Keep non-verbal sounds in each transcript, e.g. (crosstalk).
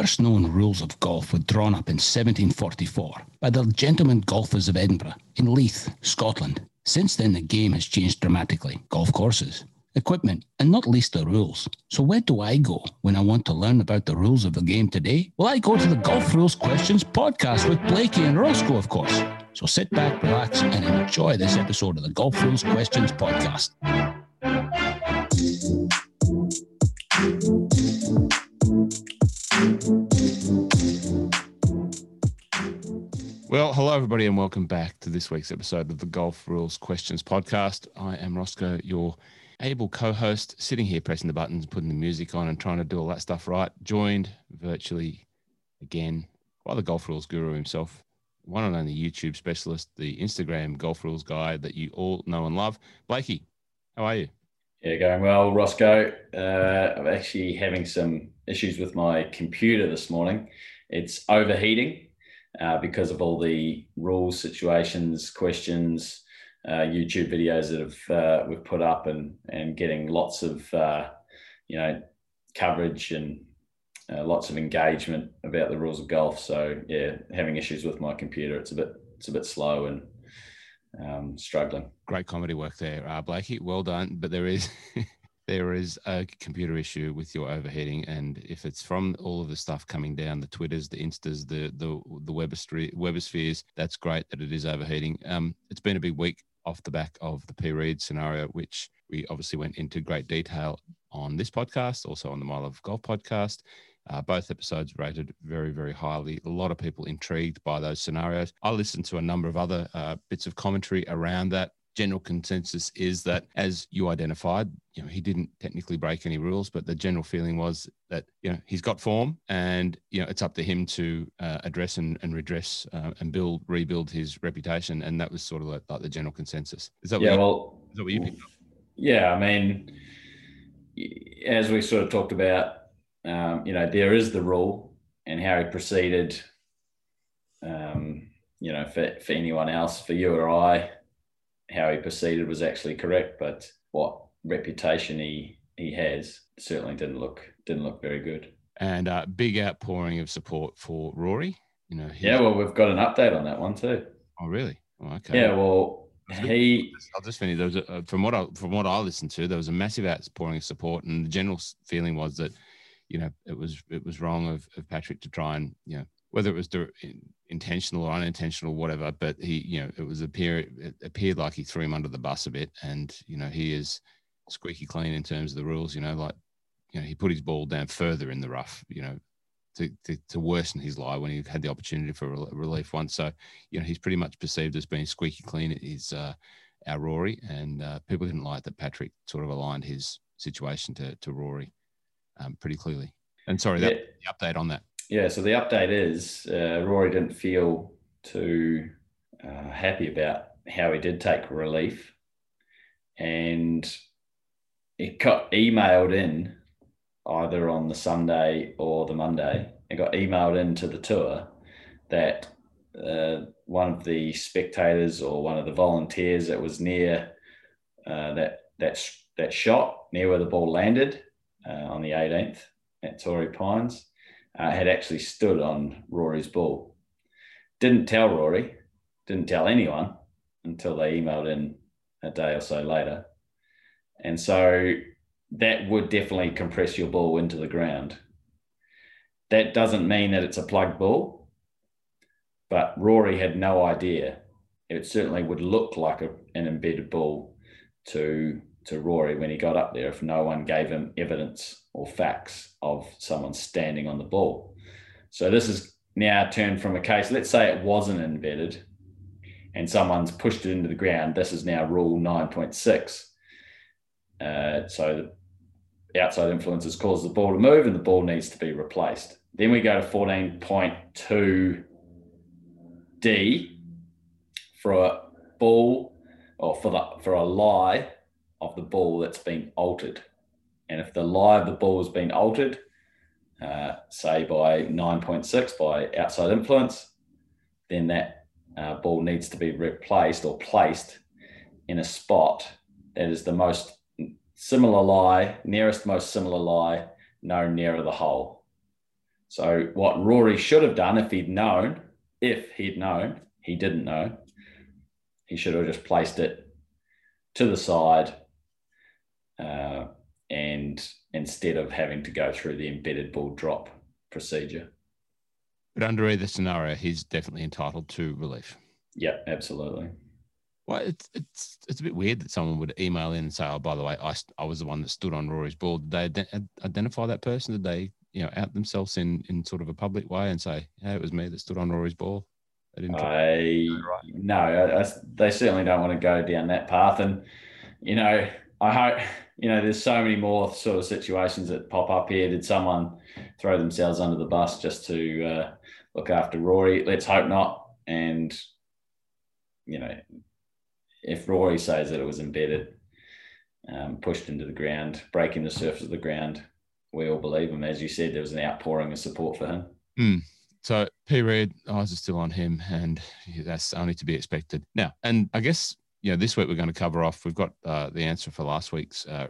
first known rules of golf were drawn up in 1744 by the Gentlemen Golfers of Edinburgh in Leith, Scotland. Since then, the game has changed dramatically. Golf courses, equipment, and not least the rules. So, where do I go when I want to learn about the rules of the game today? Well, I go to the Golf Rules Questions podcast with Blakey and Roscoe, of course. So, sit back, relax, and enjoy this episode of the Golf Rules Questions podcast. Hello, everybody, and welcome back to this week's episode of the Golf Rules Questions podcast. I am Roscoe, your able co host, sitting here pressing the buttons, putting the music on, and trying to do all that stuff right. Joined virtually again by the Golf Rules guru himself, one and only YouTube specialist, the Instagram Golf Rules guy that you all know and love. Blakey, how are you? Yeah, going well, Roscoe. Uh, I'm actually having some issues with my computer this morning. It's overheating uh, because of all the rules, situations, questions, uh, YouTube videos that have uh, we've put up, and and getting lots of uh, you know coverage and uh, lots of engagement about the rules of golf. So yeah, having issues with my computer. It's a bit it's a bit slow and um, struggling. Great comedy work there, uh, Blakey. Well done. But there is (laughs) there is a computer issue with your overheating, and if it's from all of the stuff coming down, the Twitters, the Instas, the the the Webospheres, that's great that it is overheating. Um, it's been a big week off the back of the P Reed scenario, which we obviously went into great detail on this podcast, also on the Mile of Golf podcast. Uh, both episodes rated very, very highly. A lot of people intrigued by those scenarios. I listened to a number of other uh, bits of commentary around that general consensus is that, as you identified, you know, he didn't technically break any rules, but the general feeling was that you know he's got form, and you know it's up to him to uh, address and, and redress uh, and build, rebuild his reputation, and that was sort of like, like the general consensus. Is that yeah? You, well, is that what you picked up? Yeah, I mean, as we sort of talked about, um, you know, there is the rule, and how he proceeded. Um, you know, for, for anyone else, for you or I, how he proceeded was actually correct, but what reputation he he has certainly didn't look didn't look very good. And uh, big outpouring of support for Rory. You know. Yeah, well, we've got an update on that one too. Oh, really? Oh, okay. Yeah, well, he. I'll just finish. There was a, uh, from what I from what I listened to, there was a massive outpouring of support, and the general feeling was that, you know, it was it was wrong of, of Patrick to try and you know whether it was intentional or unintentional, whatever. But he, you know, it was appear it appeared like he threw him under the bus a bit, and you know, he is squeaky clean in terms of the rules. You know, like you know, he put his ball down further in the rough. You know, to, to, to, worsen his lie when he had the opportunity for relief once. So, you know, he's pretty much perceived as being squeaky clean. Is uh, our Rory, and uh, people didn't like that Patrick sort of aligned his situation to to Rory um, pretty clearly. And sorry, that yeah. the update on that yeah, so the update is uh, Rory didn't feel too uh, happy about how he did take relief, and it got emailed in either on the Sunday or the Monday. It got emailed into the tour that uh, one of the spectators or one of the volunteers that was near uh, that that that shot near where the ball landed uh, on the 18th at Torrey Pines uh, had actually stood on Rory's ball. Didn't tell Rory, didn't tell anyone until they emailed in a day or so later. And so that would definitely compress your ball into the ground. That doesn't mean that it's a plug ball, but Rory had no idea. It certainly would look like a, an embedded ball to to Rory when he got up there if no one gave him evidence or facts of someone standing on the ball. So this is now turned from a case, let's say it wasn't embedded and someone's pushed it into the ground. This is now rule 9.6. Uh, so the outside influences cause the ball to move and the ball needs to be replaced. Then we go to 14.2D for a ball or for the for a lie of the ball that's been altered. And if the lie of the ball has been altered, uh, say by 9.6 by outside influence, then that uh, ball needs to be replaced or placed in a spot that is the most similar lie, nearest most similar lie, no nearer the hole. So what Rory should have done if he'd known, if he'd known, he didn't know, he should have just placed it to the side, uh, and instead of having to go through the embedded ball drop procedure. But under either scenario, he's definitely entitled to relief. Yeah, absolutely. Well, it's it's it's a bit weird that someone would email in and say, "Oh, by the way, I, I was the one that stood on Rory's ball." Did they identify that person? Did they, you know, out themselves in in sort of a public way and say, "Yeah, it was me that stood on Rory's ball"? I didn't. I no, I, I, they certainly don't want to go down that path, and you know, I hope you know. There's so many more sort of situations that pop up here. Did someone throw themselves under the bus just to uh, look after Rory? Let's hope not. And you know, if Rory says that it was embedded, um, pushed into the ground, breaking the surface of the ground, we all believe him. As you said, there was an outpouring of support for him. Mm. So P Reed, eyes are still on him, and that's only to be expected. Now, and I guess you know this week we're going to cover off. We've got uh, the answer for last week's uh,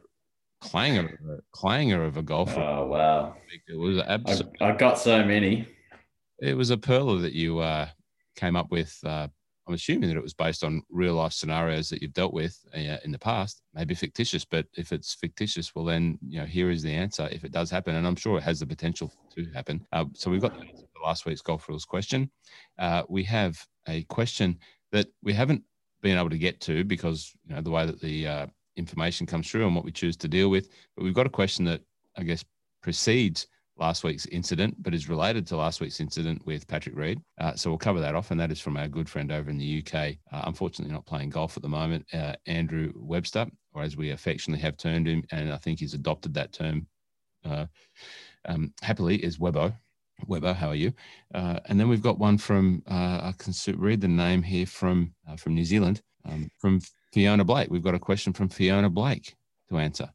clanger, clanger of a golfer. Oh wow! It was absolutely. I, I got so many. It was a perler that you uh, came up with uh, I'm assuming that it was based on real life scenarios that you've dealt with uh, in the past, maybe fictitious. But if it's fictitious, well, then you know here is the answer if it does happen, and I'm sure it has the potential to happen. Uh, so we've got the answer for last week's golf rules question. Uh, we have a question that we haven't been able to get to because you know the way that the uh, information comes through and what we choose to deal with. But we've got a question that I guess precedes last week's incident, but is related to last week's incident with Patrick Reed. Uh, so we'll cover that off, and that is from our good friend over in the UK. Uh, unfortunately, not playing golf at the moment, uh, Andrew Webster, or as we affectionately have termed him, and I think he's adopted that term uh, um, happily, is Webbo. Webbo, how are you? Uh, and then we've got one from uh, I can read the name here from from New Zealand, um, from Fiona Blake. We've got a question from Fiona Blake to answer.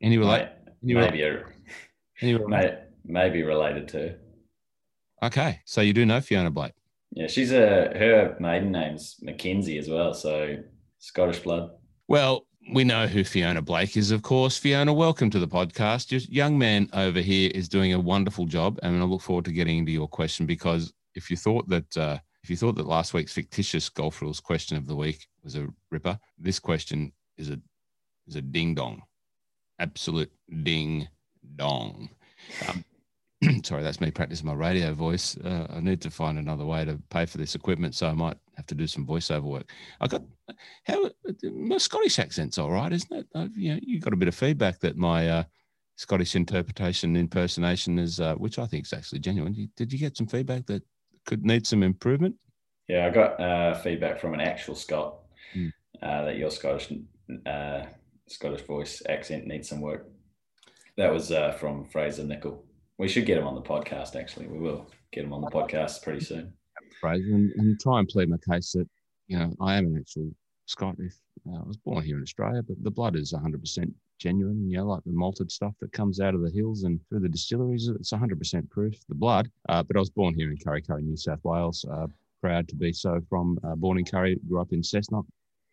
Any relate? Maybe a May, maybe related to. Okay, so you do know Fiona Blake. Yeah, she's a her maiden name's Mackenzie as well, so Scottish blood. Well, we know who Fiona Blake is, of course. Fiona, welcome to the podcast. Your young man over here is doing a wonderful job, and I look forward to getting into your question because if you thought that uh, if you thought that last week's fictitious golf rules question of the week was a ripper, this question is a is a ding dong, absolute ding dong. Um, (clears throat) sorry, that's me practicing my radio voice. Uh, I need to find another way to pay for this equipment, so I might have to do some voiceover work. I got how my Scottish accent's all right, isn't it? I've, you know, you got a bit of feedback that my uh, Scottish interpretation impersonation is, uh, which I think is actually genuine. Did you get some feedback that could need some improvement? Yeah, I got uh, feedback from an actual Scot mm. that your Scottish uh, Scottish voice accent needs some work. That was uh, from Fraser Nickel. We should get him on the podcast. Actually, we will get him on the podcast pretty soon. And, and try and plead my case that you know I am an actual Scottish. Uh, I was born here in Australia, but the blood is 100% genuine. You know, like the malted stuff that comes out of the hills and through the distilleries, it's 100% proof. The blood. Uh, but I was born here in Kurri Kurri, New South Wales. Uh, proud to be so. From uh, born in Kurri, grew up in Cessnock.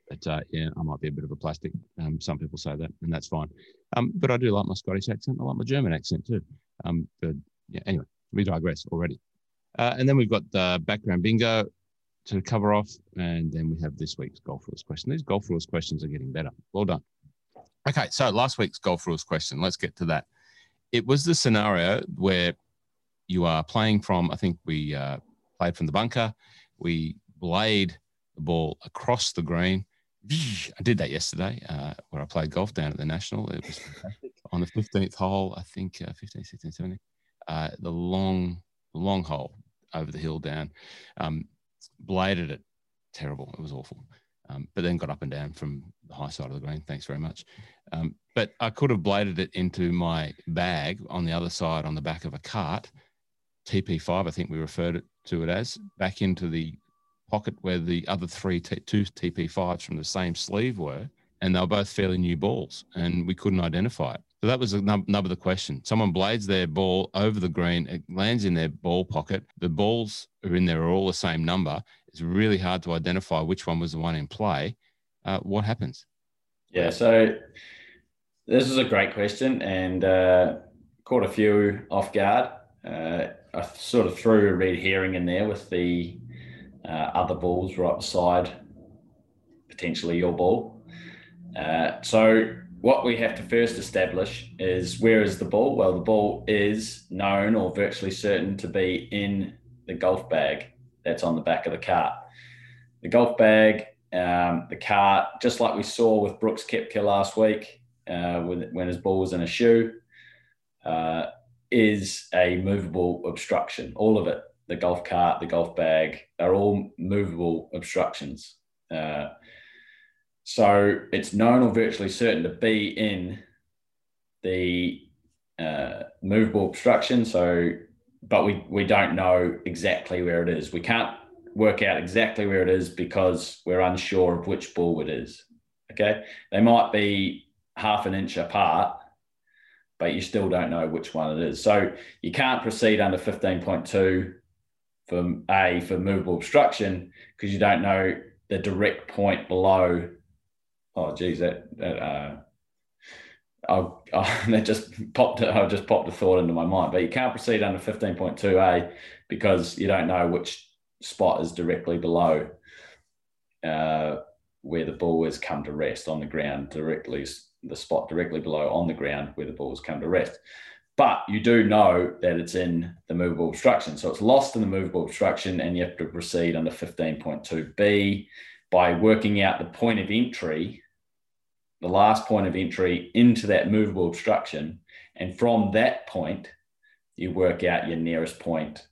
But uh, yeah, I might be a bit of a plastic. Um, some people say that, and that's fine. Um, but I do like my Scottish accent. I like my German accent too. Um, but yeah, anyway, we digress already. Uh, and then we've got the background bingo to cover off, and then we have this week's golf rules question. These golf rules questions are getting better. Well done. Okay, so last week's golf rules question. Let's get to that. It was the scenario where you are playing from. I think we uh, played from the bunker. We blade the ball across the green I did that yesterday uh, where I played golf down at the National. It was fantastic. On the 15th hole, I think uh, 15, 16, 17, uh, the long, long hole over the hill down, um, bladed it. Terrible. It was awful. Um, but then got up and down from the high side of the green. Thanks very much. Um, but I could have bladed it into my bag on the other side on the back of a cart, TP5, I think we referred to it as, back into the pocket where the other three t- two TP5s from the same sleeve were, and they were both fairly new balls, and we couldn't identify it. So that was a nub, nub of the question. Someone blades their ball over the green, it lands in their ball pocket. The balls are in there are all the same number. It's really hard to identify which one was the one in play. Uh, what happens? Yeah, so this is a great question and uh, caught a few off guard. uh, I sort of threw a red herring in there with the uh, other balls right beside potentially your ball. Uh, so what we have to first establish is where is the ball? Well, the ball is known or virtually certain to be in the golf bag that's on the back of the cart. The golf bag, um, the cart, just like we saw with Brooks Koepka last week uh, when, when his ball was in a shoe, uh, is a movable obstruction. All of it, the golf cart, the golf bag, are all movable obstructions. Uh, so it's known or virtually certain to be in the uh, movable obstruction. So, but we, we don't know exactly where it is. We can't work out exactly where it is because we're unsure of which ball it is. Okay. They might be half an inch apart, but you still don't know which one it is. So you can't proceed under 15.2 for A for movable obstruction because you don't know the direct point below oh geez, that that uh, I'll, (laughs) i that just popped. I just popped a thought into my mind. But you can't proceed under fifteen point two a because you don't know which spot is directly below uh, where the ball has come to rest on the ground. Directly, the spot directly below on the ground where the ball has come to rest. But you do know that it's in the movable obstruction. So it's lost in the movable obstruction, and you have to proceed under 15.2b by working out the point of entry, the last point of entry into that movable obstruction. And from that point, you work out your nearest point.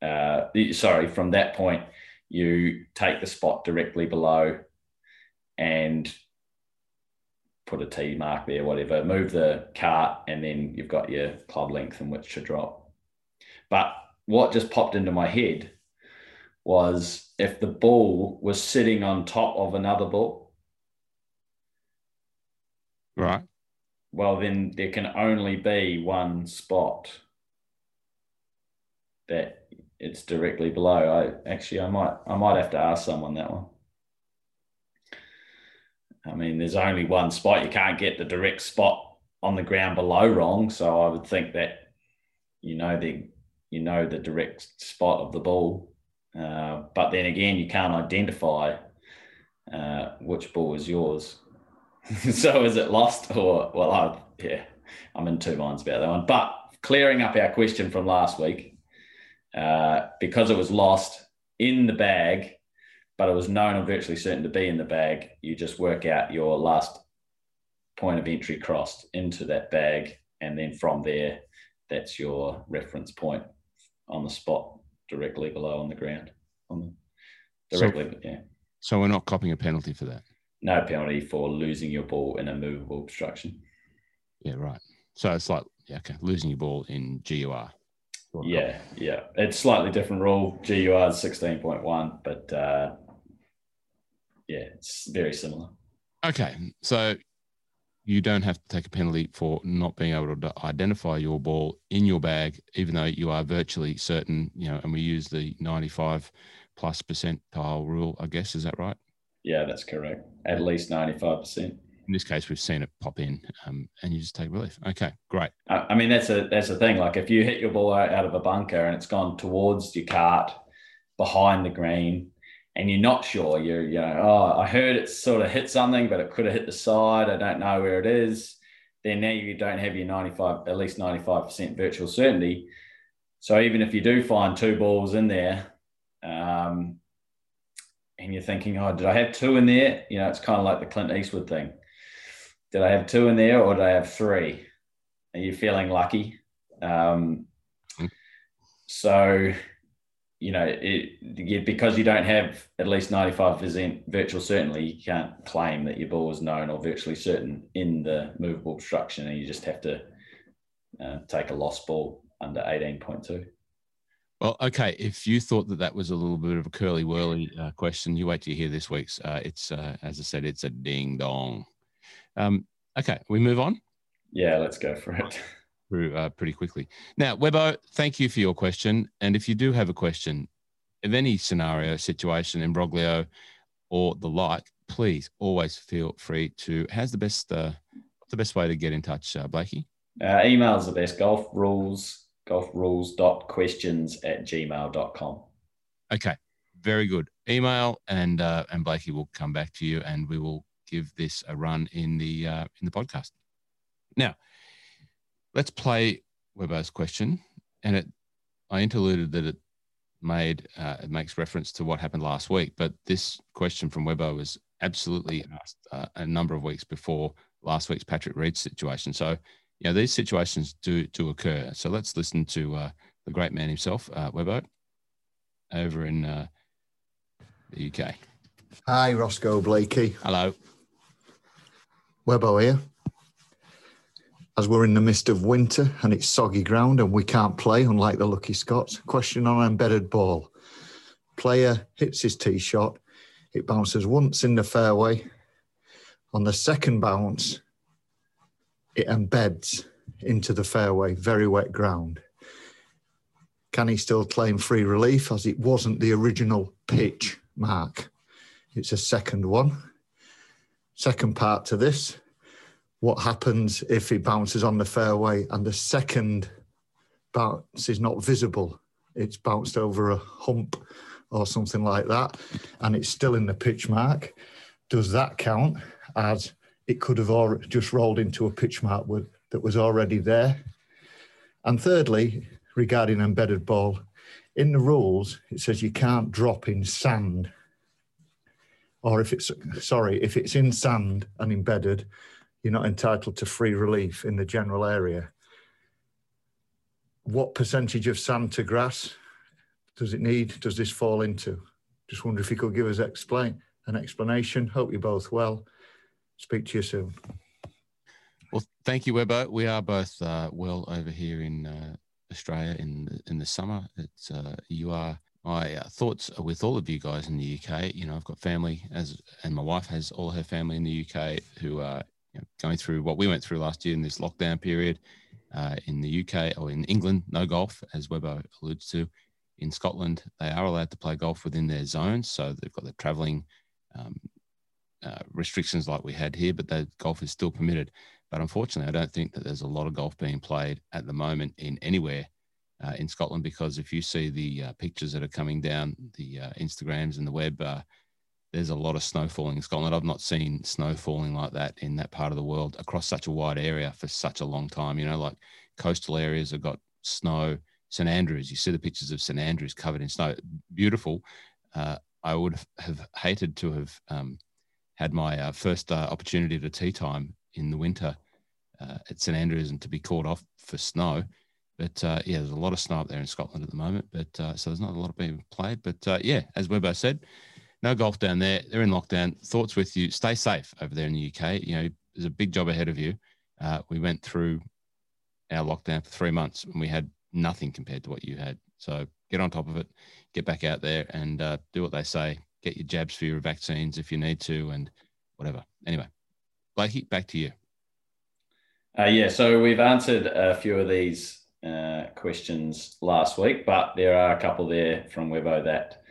Uh, sorry, from that point, you take the spot directly below and put a T mark there, whatever, move the cart, and then you've got your club length in which to drop. But what just popped into my head was if the ball was sitting on top of another ball. Right. Well, then there can only be one spot that it's directly below. I actually I might I might have to ask someone that one. I mean, there's only one spot. You can't get the direct spot on the ground below wrong. So I would think that you know the you know the direct spot of the ball uh, but then again, you can't identify uh, which ball is yours. (laughs) so is it lost or, well, I, yeah, I'm in two minds about that one. But clearing up our question from last week, uh, because it was lost in the bag, but it was known and virtually certain to be in the bag, you just work out your last point of entry crossed into that bag. And then from there, that's your reference point on the spot directly below on the ground. On the, directly, so, yeah. So we're not copying a penalty for that. No penalty for losing your ball in a movable obstruction. Yeah, right. So it's like yeah, okay, losing your ball in GUR. Yeah, yeah. It's slightly different rule. GUR is sixteen point one, but uh, yeah, it's very similar. Okay, so you don't have to take a penalty for not being able to identify your ball in your bag, even though you are virtually certain, you know, and we use the 95 plus percentile rule, I guess. Is that right? Yeah, that's correct. At least 95%. In this case, we've seen it pop in um, and you just take relief. Okay, great. I mean, that's a that's the thing. Like if you hit your ball out of a bunker and it's gone towards your cart behind the green, and you're not sure, you're, you know, oh, I heard it sort of hit something, but it could have hit the side. I don't know where it is. Then now you don't have your 95, at least 95% virtual certainty. So even if you do find two balls in there, um, and you're thinking, oh, did I have two in there? You know, it's kind of like the Clint Eastwood thing. Did I have two in there or did I have three? Are you feeling lucky? Um, mm. so you know, it, because you don't have at least 95% virtual certainty, you can't claim that your ball is known or virtually certain in the movable obstruction, and you just have to uh, take a lost ball under 18.2. Well, okay. If you thought that that was a little bit of a curly whirly uh, question, you wait till you hear this week's. Uh, it's, uh, as I said, it's a ding dong. Um, okay, we move on. Yeah, let's go for it. through uh, pretty quickly. Now, Webbo, thank you for your question. And if you do have a question of any scenario, situation, imbroglio, or the like, please always feel free to. How's the best uh, the best way to get in touch, uh, Blakey? Uh, email is the best. Golf rules golfrules.questions at gmail.com. Okay, very good. Email and uh, and Blakey will come back to you, and we will give this a run in the uh, in the podcast. Now, let's play Webbo's question, and it I interluded that it made uh, it makes reference to what happened last week, but this question from Webbo was absolutely asked uh, a number of weeks before last week's Patrick Reed situation. So, you know, these situations do do occur. So let's listen to uh, the great man himself, uh, Webbo, over in uh, the UK. Hi, Roscoe Blakey. Hello. Webbo here. As we're in the midst of winter and it's soggy ground and we can't play, unlike the Lucky Scots, question on embedded ball. Player hits his tee shot, it bounces once in the fairway. On the second bounce, it embeds into the fairway, very wet ground. Can he still claim free relief as it wasn't the original pitch mark? It's a second one. Second part to this what happens if it bounces on the fairway and the second bounce is not visible? It's bounced over a hump or something like that, and it's still in the pitch mark. Does that count as it could have just rolled into a pitch mark that was already there? And thirdly, regarding embedded ball, in the rules, it says you can't drop in sand. Or if it's, sorry, if it's in sand and embedded, you're not entitled to free relief in the general area. What percentage of sand to grass does it need? Does this fall into? Just wonder if you could give us explain an explanation. Hope you're both well. Speak to you soon. Well, thank you, Webbo. We are both uh, well over here in uh, Australia in the, in the summer. It's uh, you are my uh, thoughts are with all of you guys in the UK. You know, I've got family as, and my wife has all her family in the UK who are you know, going through what we went through last year in this lockdown period. Uh, in the UK or in England, no golf, as Webbo alludes to. In Scotland, they are allowed to play golf within their zones, so they've got the travelling um, uh, restrictions like we had here, but the golf is still permitted. But unfortunately, I don't think that there's a lot of golf being played at the moment in anywhere uh, in Scotland because if you see the uh, pictures that are coming down the uh, Instagrams and the web, uh, there's a lot of snow falling in Scotland. I've not seen snow falling like that in that part of the world across such a wide area for such a long time. You know, like coastal areas have got snow. St Andrews, you see the pictures of St Andrews covered in snow, beautiful. I would have hated to have um, had my uh, first uh, opportunity to tee time in the winter uh, at St Andrews and to be called off for snow. But uh, yeah, there's a lot of snow up there in Scotland at the moment. But uh, so there's not a lot of being played. But yeah, as Webbo said, no golf down there. They're in lockdown. Thoughts with you. Stay safe over there in the UK. You know, there's a big job ahead of you. Uh, we went through our lockdown for three months and we had nothing compared to what you had. So get on top of it, get back out there and uh, do what they say. Get your jabs for your vaccines if you need to and whatever. Anyway, Blakey, back to you. Uh, yeah, so we've answered a few of these uh, questions last week, but there are a couple there from Webbo that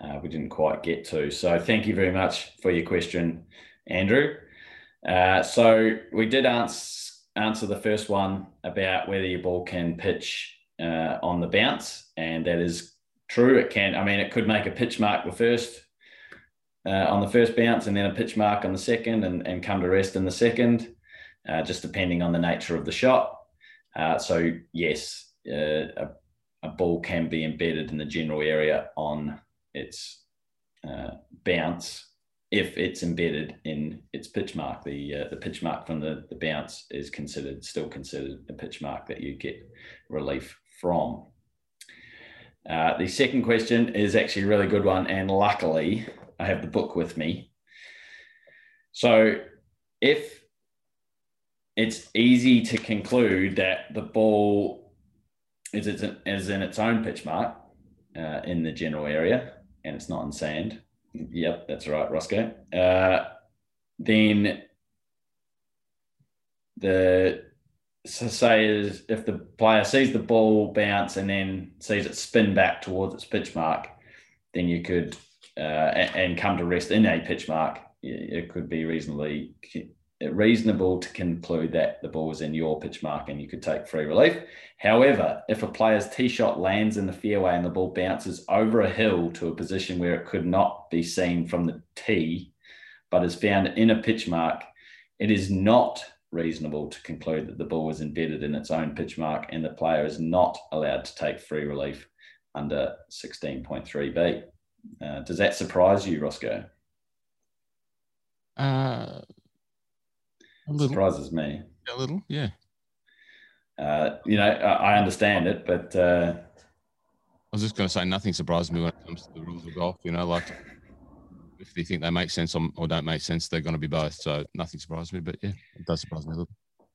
uh, we didn't quite get to. So thank you very much for your question, Andrew. Uh, so we did answer, answer the first one about whether your ball can pitch uh, on the bounce, and that is true. It can. I mean, it could make a pitch mark the first uh, on the first bounce, and then a pitch mark on the second, and, and come to rest in the second, uh, just depending on the nature of the shot. Uh, so yes, a, a ball can be embedded in the general area on its uh, bounce if it's embedded in its pitch mark. The uh, the pitch mark from the, the bounce is considered still considered a pitch mark that you get relief from. Uh, the second question is actually a really good one, and luckily I have the book with me. So if it's easy to conclude that the ball is, in its own pitch mark uh, in the general area, and it's not in sand. Yep, that's right, Roscoe. Uh, then the so say is if the player sees the ball bounce and then sees it spin back towards its pitch mark, then you could uh, and, come to rest in a pitch mark. It could be reasonably reasonable to conclude that the ball was in your pitch mark and you could take free relief. However, if a player's tee shot lands in the fairway and the ball bounces over a hill to a position where it could not be seen from the tee, but is found in a pitch mark, it is not reasonable to conclude that the ball was embedded in its own pitch mark and the player is not allowed to take free relief under 16.3b. Uh, does that surprise you, Roscoe? Uh, a little. Surprises me. A little, yeah. Uh, you know, I, I understand it, but uh, I was just going to say nothing surprises me when it comes to the rules of golf. You know, like if they think they make sense or don't make sense, they're going to be both. So nothing surprises me, but yeah, it does surprise me a little.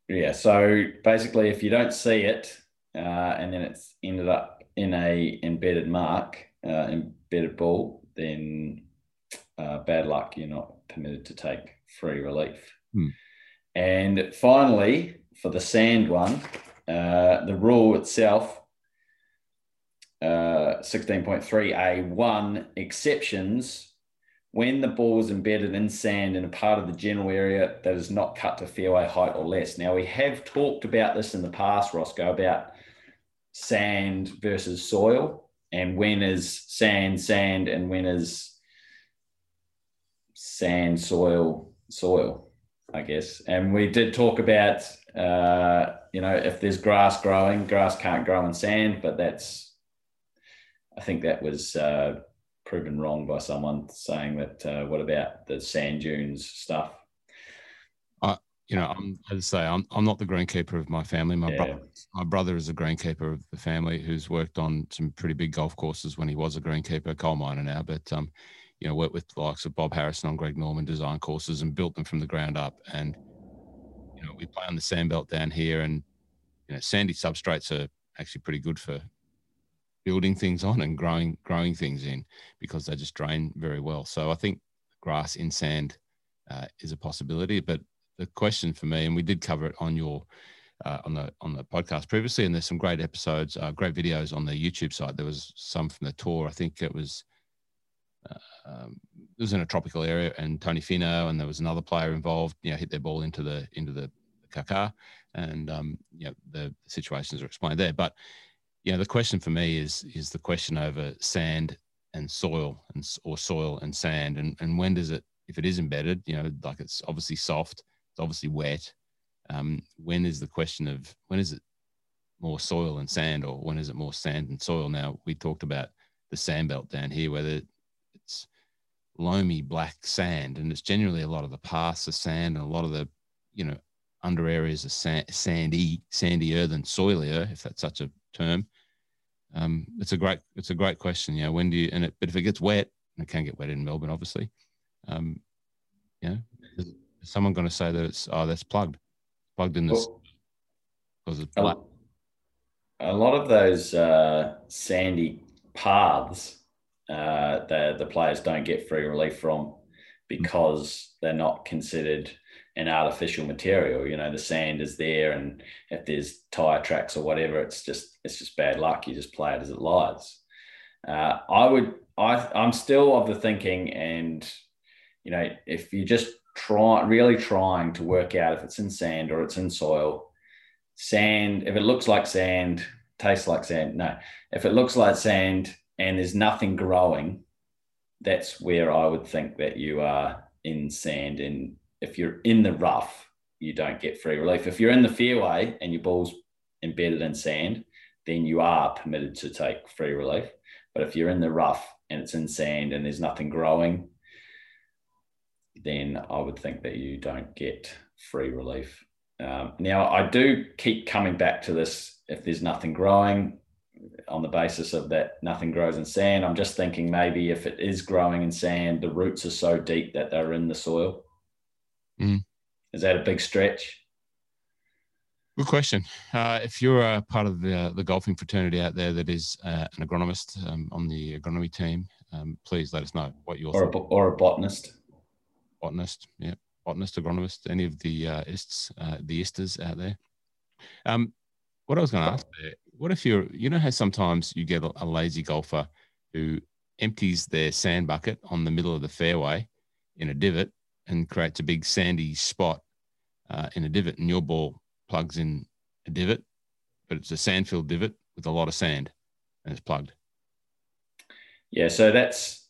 Yeah. So basically, if you don't see it uh, and then it's ended up in a embedded mark, uh, embedded ball, then uh, bad luck. You're not permitted to take free relief. Hmm. And finally, for the sand one, uh, the rule itself, uh, 16.3A1 exceptions when the ball is embedded in sand in a part of the general area that is not cut to fairway height or less. Now, we have talked about this in the past, Roscoe, about sand versus soil and when is sand sand and when is sand soil soil I guess. And we did talk about, uh, you know, if there's grass growing, grass can't grow in sand, but that's, I think that was uh, proven wrong by someone saying that, uh, what about the sand dunes stuff? You know, I'm, as I say, I'm, I'm not the greenkeeper of my family. My, yeah. brother, my brother is a greenkeeper of the family who's worked on some pretty big golf courses when he was a greenkeeper, coal miner now, but, um, you know, worked with the likes of Bob Harrison on Greg Norman design courses and built them from the ground up. And, you know, we play on the sand belt down here and, you know, sandy substrates are actually pretty good for building things on and growing, growing things in because they just drain very well. So I think grass in sand uh, is a possibility. But the question for me, and we did cover it on your, uh, on the on the podcast previously, and there's some great episodes, uh, great videos on the YouTube site. There was some from the tour. I think it was um, it was in a tropical area, and Tony Finau and there was another player involved. You know, hit their ball into the into the kaka, and um, you know the situations are explained there. But you know, the question for me is is the question over sand and soil, and or soil and sand, and and when does it, if it is embedded, you know, like it's obviously soft, it's obviously wet. Um, when is the question of when is it more soil and sand, or when is it more sand and soil? Now we talked about the sand belt down here, whether it's loamy black sand, and it's generally a lot of the paths of sand and a lot of the, you know, under areas of sand, sandy, sandier than soilier, if that's such a term. Um, it's a great, it's a great question. You know, when do you? And it, but if it gets wet, and it can get wet in Melbourne, obviously. Um, you know, someone going to say that it's oh that's plugged, plugged in this because it's black? A lot of those uh, sandy paths uh, the the players don't get free relief from because they're not considered an artificial material. You know, the sand is there, and if there's tire tracks or whatever, it's just it's just bad luck. You just play it as it lies. Uh, I would I I'm still of the thinking, and you know, if you just try really trying to work out if it's in sand or it's in soil, sand if it looks like sand, tastes like sand. No, if it looks like sand and there's nothing growing, that's where I would think that you are in sand. And if you're in the rough, you don't get free relief. If you're in the fairway and your ball's embedded in sand, then you are permitted to take free relief. But if you're in the rough and it's in sand and there's nothing growing, then I would think that you don't get free relief. Um, now, I do keep coming back to this if there's nothing growing, on the basis of that nothing grows in sand. I'm just thinking maybe if it is growing in sand, the roots are so deep that they're in the soil. Mm. Is that a big stretch? Good question. Uh, if you're a part of the, the golfing fraternity out there that is uh, an agronomist um, on the agronomy team, um, please let us know what you're or a, or a botanist. Botanist, yeah, botanist, agronomist, any of the uh, ists, uh, the isters out there. Um, what I was going to ask there what if you're, you know, how sometimes you get a, lazy golfer who empties their sand bucket on the middle of the fairway in a divot and creates a big sandy spot. uh, in a divot, and your ball plugs in a divot, but it's a sand-filled divot with a lot of sand, and it's plugged. Yeah, so that's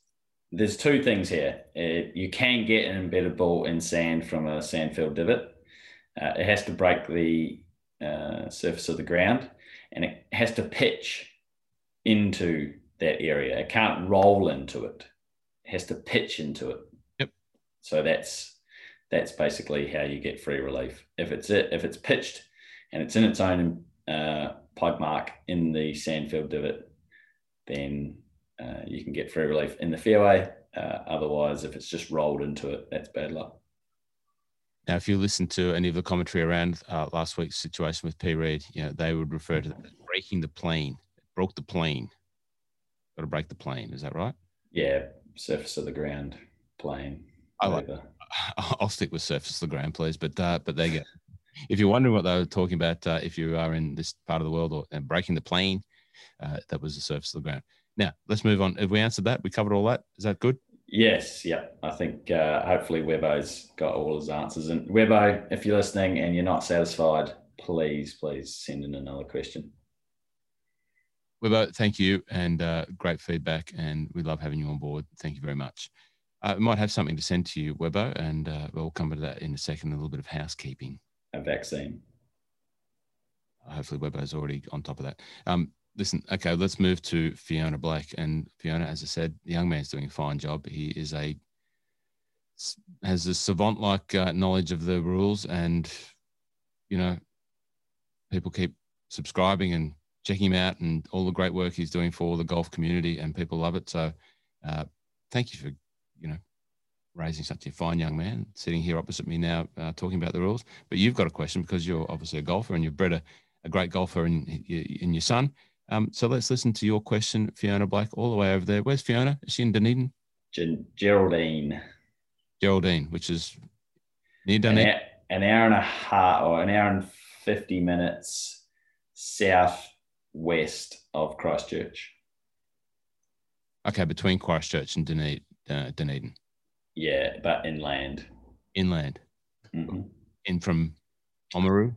there's two things here. Uh, you can get an embedded ball in sand from a sand-filled divot. Uh, it has to break the uh, surface of the ground, and it has to pitch into that area. It can't roll into it. It has to pitch into it. Yep. So that's that's basically how you get free relief. If it's it, if it's pitched and it's in its own uh, plug mark in the sandfield divot, then uh, you can get free relief in the fairway. Uh, otherwise, if it's just rolled into it, that's bad luck. Now, if you listen to any of the commentary around uh, last week's situation with P. Reed, you know, they would refer to that as breaking the plane. It broke the plane. Got to break the plane. Is that right? Yeah, surface of the ground, plane. I like. (laughs) I'll stick with surface of the ground, please. But uh, but there you go. If you're wondering what they were talking about, uh, if you are in this part of the world or breaking the plane, uh, that was the surface of the ground. Now let's move on. Have we answered that? We covered all that. Is that good? Yes, yeah. I think uh, hopefully Webbo's got all his answers. And Webbo, if you're listening and you're not satisfied, please, please send in another question. Webbo, thank you and uh, great feedback. And we love having you on board. Thank you very much. Uh, we might have something to send to you, Webbo, and uh, we'll come to that in a second. A little bit of housekeeping. A vaccine. Hopefully, Webbo's already on top of that. Um, listen, okay, let's move to Fiona Blake. And Fiona, as I said, the young man's doing a fine job. He is a has a savant-like uh, knowledge of the rules, and you know, people keep subscribing and checking him out, and all the great work he's doing for the golf community, and people love it. So, uh, thank you for you know raising such a fine young man sitting here opposite me now uh, talking about the rules. But you've got a question because you're obviously a golfer and you've bred a, a great golfer in in your son. Um, so let's listen to your question, Fiona Blake, all the way over there. Where's Fiona? Is she in Dunedin? Geraldine. Geraldine, which is near Dunedin. An, hour and a half or an hour and 50 minutes southwest of Christchurch. Okay, between Christchurch and Dunedin. Uh, Dunedin. Yeah, but inland. Inland. Mm-hmm. In from Oamaru?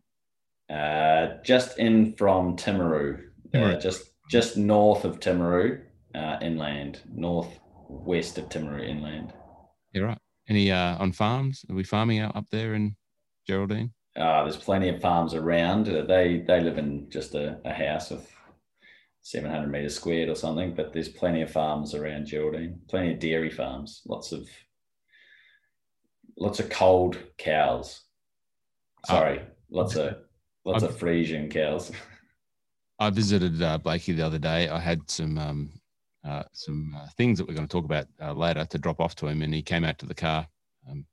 Uh, just in from Timaru uh, just just north of Timaru, uh, inland, northwest of Timaru, inland. Yeah, right. Any uh, on farms? Are we farming out up there in Geraldine? Uh, there's plenty of farms around. Uh, they they live in just a, a house of 700 meters squared or something, but there's plenty of farms around Geraldine. Plenty of dairy farms. Lots of lots of cold cows. Sorry, uh, lots of lots I've, of Friesian cows. (laughs) I visited uh, Blakey the other day. I had some um, uh, some uh, things that we're going to talk about uh, later to drop off to him, and he came out to the car, um,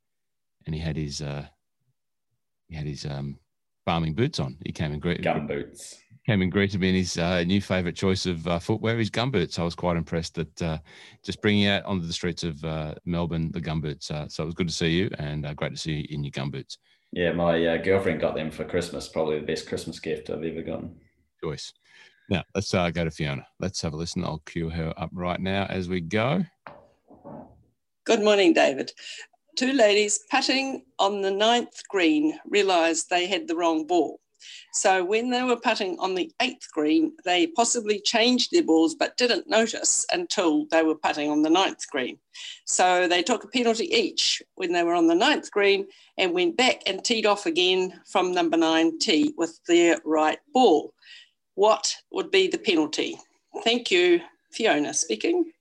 and he had his uh, he had his um, farming boots on. He came and greeted gum boots. Came and greeted me in his uh, new favourite choice of footwear, his gum boots. I was quite impressed that just bringing out onto the streets of Melbourne the gum boots. so it was good to see you, and great to see you in your gum boots. Yeah, my girlfriend got them for Christmas. Probably the best Christmas gift I've ever gotten choice. Now let's uh, go to Fiona. Let's have a listen. I'll cue her up right now as we go. Good morning, David. Two ladies putting on the ninth green realised they had the wrong ball. So when they were putting on the eighth green, they possibly changed their balls but didn't notice until they were putting on the ninth green. So they took a penalty each when they were on the ninth green and went back and teed off again from number nine tee with their right ball what would be the penalty? Thank you, Fiona speaking.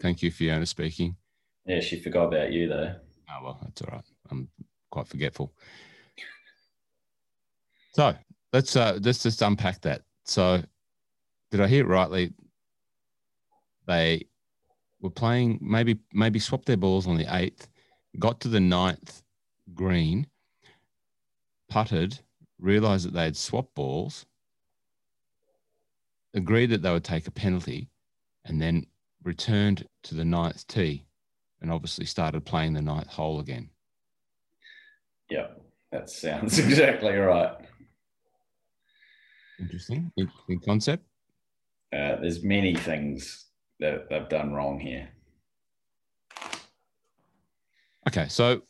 Thank you, Fiona speaking. Yeah, she forgot about you though. Oh, well, that's all right. I'm quite forgetful. So let's uh, let's just unpack that. So, did I hear it rightly? They were playing maybe maybe swapped their balls on the eighth, got to the ninth green, putted, realized that they had swapped balls, agreed that they would take a penalty, and then returned to the ninth tee and obviously started playing the ninth hole again. Yeah, that sounds (laughs) exactly right. Interesting. Interesting concept. Uh, there's many things that they've done wrong here. Okay, so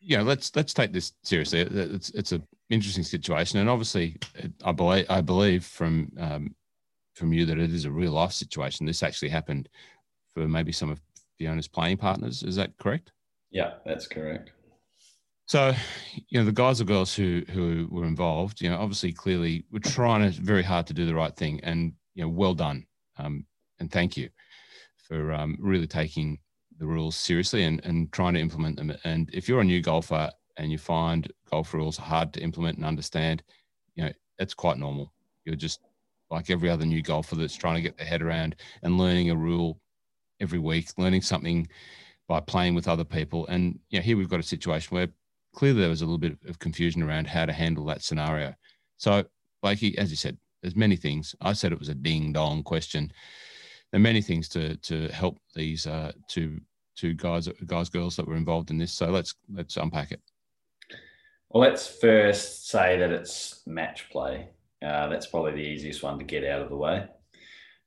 yeah, let's let's take this seriously. It's it's a interesting situation, and obviously, I believe I believe from um, from you that it is a real life situation. This actually happened for maybe some of Fiona's playing partners. Is that correct? Yeah, that's correct. So, you know, the guys or girls who who were involved, you know, obviously, clearly, were trying to very hard to do the right thing, and you know, well done, um, and thank you for um, really taking the rules seriously and and trying to implement them. And if you're a new golfer and you find golf rules hard to implement and understand, you know, it's quite normal. You're just like every other new golfer that's trying to get their head around and learning a rule every week, learning something by playing with other people. And you know, here we've got a situation where clearly there was a little bit of confusion around how to handle that scenario. So, Blakey, as you said, there's many things. I said it was a ding dong question. There are many things to to help these uh, two two guys guys girls that were involved in this. So let's let's unpack it. Well, let's first say that it's match play. Uh, that's probably the easiest one to get out of the way.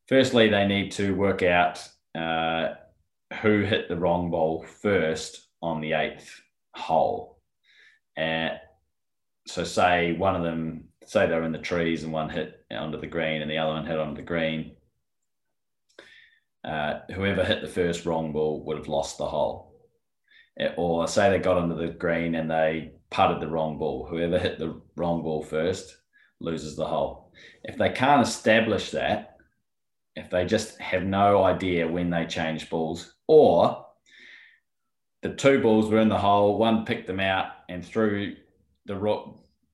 Firstly, they need to work out uh, who hit the wrong ball first on the eighth hole. And so, say one of them, say they're in the trees and one hit onto the green and the other one hit onto the green. Uh, whoever hit the first wrong ball would have lost the hole. Or say they got onto the green and they putted the wrong ball. Whoever hit the wrong ball first loses the hole. If they can't establish that, if they just have no idea when they change balls, or the two balls were in the hole, one picked them out and threw the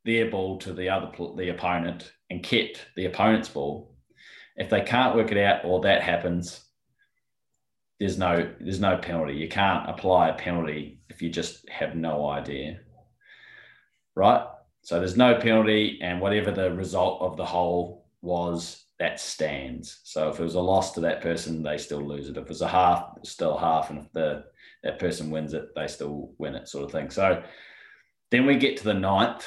their ball to the other the opponent and kept the opponent's ball. If they can't work it out or that happens, there's no there's no penalty. You can't apply a penalty if you just have no idea. Right? So there's no penalty, and whatever the result of the hole was, that stands. So if it was a loss to that person, they still lose it. If it's a half, it's still half, and if the that person wins it, they still win it, sort of thing. So then we get to the ninth,